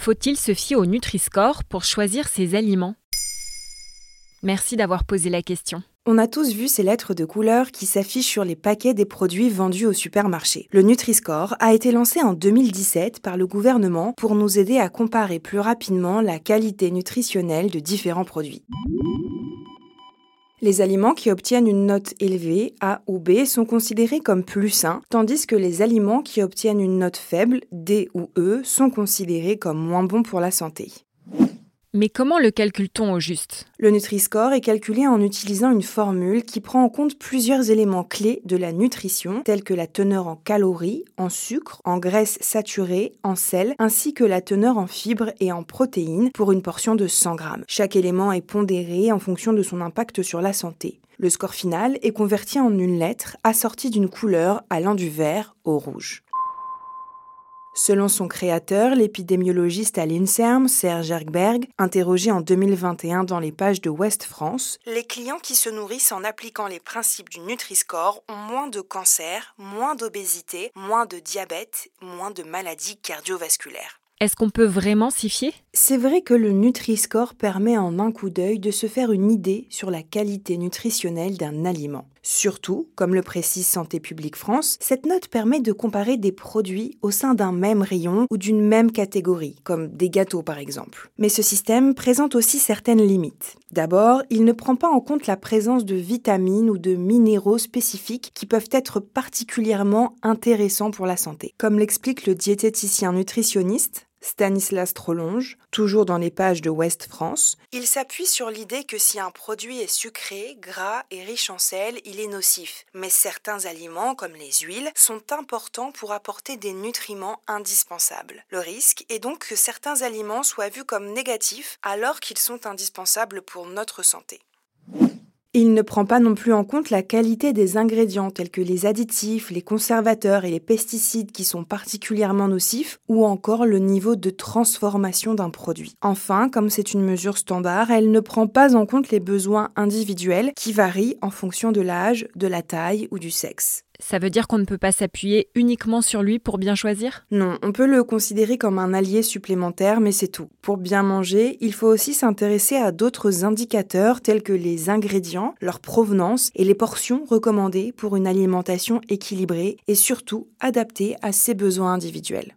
Faut-il se fier au Nutri-Score pour choisir ses aliments? Merci d'avoir posé la question. On a tous vu ces lettres de couleur qui s'affichent sur les paquets des produits vendus au supermarché. Le Nutri-Score a été lancé en 2017 par le gouvernement pour nous aider à comparer plus rapidement la qualité nutritionnelle de différents produits. Les aliments qui obtiennent une note élevée, A ou B, sont considérés comme plus sains, tandis que les aliments qui obtiennent une note faible, D ou E, sont considérés comme moins bons pour la santé. Mais comment le calcule-t-on au juste? Le Nutri-Score est calculé en utilisant une formule qui prend en compte plusieurs éléments clés de la nutrition, tels que la teneur en calories, en sucre, en graisses saturées, en sel, ainsi que la teneur en fibres et en protéines pour une portion de 100 grammes. Chaque élément est pondéré en fonction de son impact sur la santé. Le score final est converti en une lettre assortie d'une couleur allant du vert au rouge. Selon son créateur, l'épidémiologiste à l'INSERM, Serge Ergberg, interrogé en 2021 dans les pages de Ouest France, les clients qui se nourrissent en appliquant les principes du Nutri-Score ont moins de cancer, moins d'obésité, moins de diabète, moins de maladies cardiovasculaires. Est-ce qu'on peut vraiment s'y fier? C'est vrai que le Nutri-Score permet en un coup d'œil de se faire une idée sur la qualité nutritionnelle d'un aliment. Surtout, comme le précise Santé publique France, cette note permet de comparer des produits au sein d'un même rayon ou d'une même catégorie, comme des gâteaux par exemple. Mais ce système présente aussi certaines limites. D'abord, il ne prend pas en compte la présence de vitamines ou de minéraux spécifiques qui peuvent être particulièrement intéressants pour la santé. Comme l'explique le diététicien nutritionniste, Stanislas Trolonge, toujours dans les pages de Ouest France, il s'appuie sur l'idée que si un produit est sucré, gras et riche en sel, il est nocif. Mais certains aliments, comme les huiles, sont importants pour apporter des nutriments indispensables. Le risque est donc que certains aliments soient vus comme négatifs alors qu'ils sont indispensables pour notre santé. Il ne prend pas non plus en compte la qualité des ingrédients tels que les additifs, les conservateurs et les pesticides qui sont particulièrement nocifs ou encore le niveau de transformation d'un produit. Enfin, comme c'est une mesure standard, elle ne prend pas en compte les besoins individuels qui varient en fonction de l'âge, de la taille ou du sexe. Ça veut dire qu'on ne peut pas s'appuyer uniquement sur lui pour bien choisir? Non, on peut le considérer comme un allié supplémentaire, mais c'est tout. Pour bien manger, il faut aussi s'intéresser à d'autres indicateurs tels que les ingrédients, leur provenance et les portions recommandées pour une alimentation équilibrée et surtout adaptée à ses besoins individuels.